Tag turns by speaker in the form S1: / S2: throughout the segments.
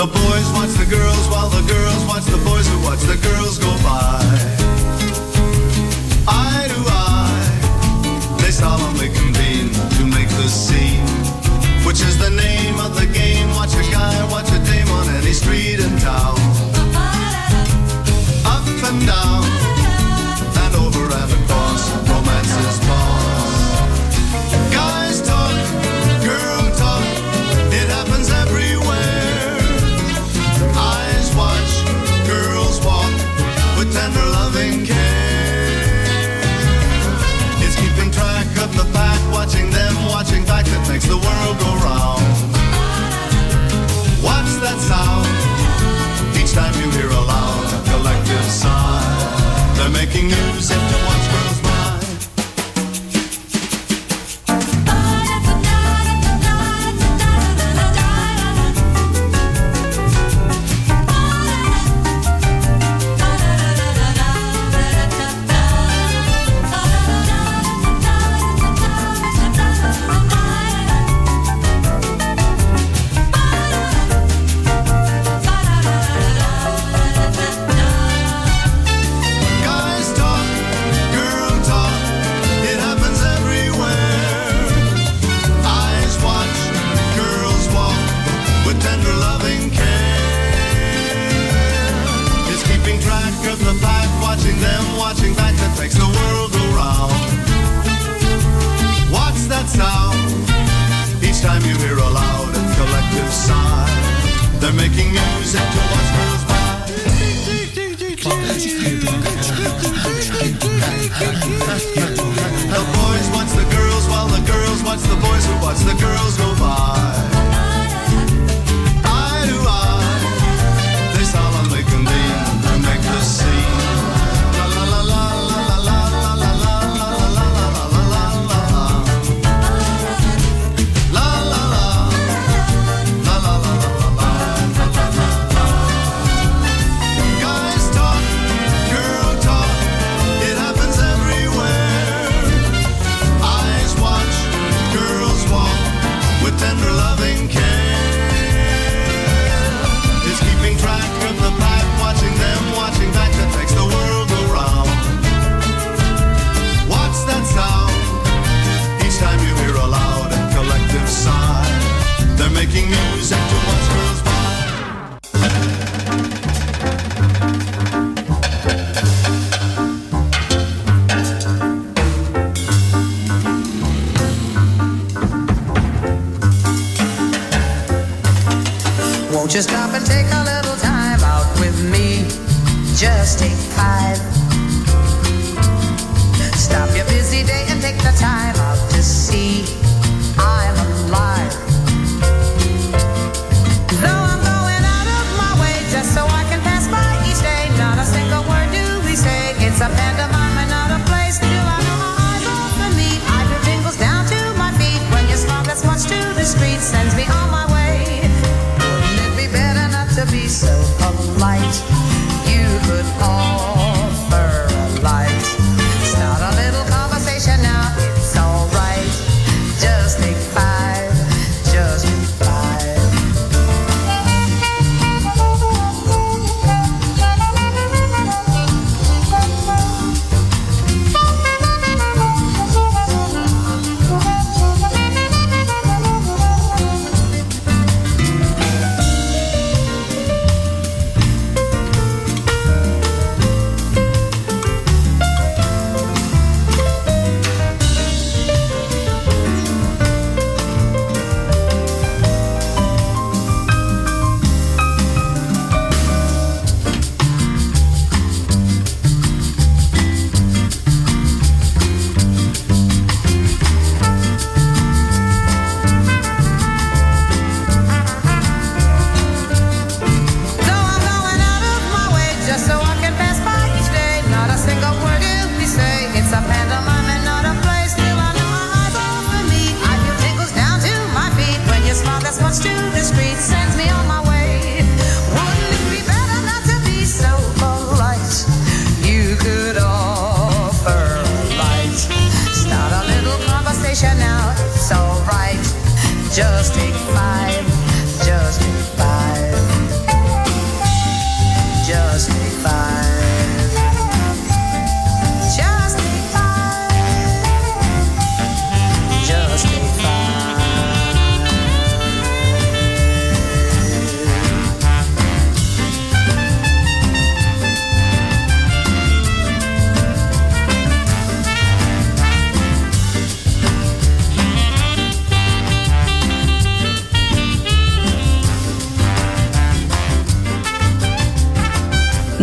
S1: The
S2: boys watch the girls while the girls watch the boys who watch the girls go by. Eye to eye, they solemnly convene to make the scene, which is the name of the game. Watch a guy, watch a dame on any street in town.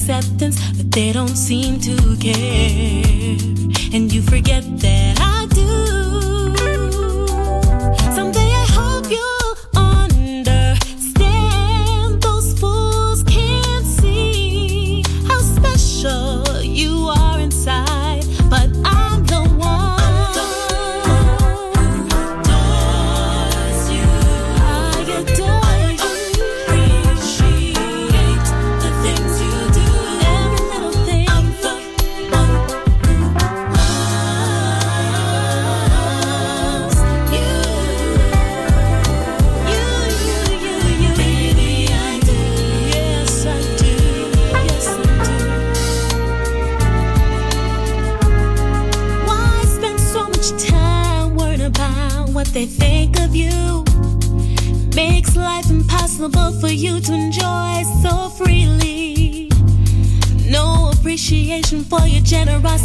S1: acceptance, but they don't seem to care. And you forget that I do.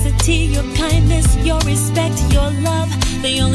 S1: generosity, your kindness, your respect, your love. The
S3: only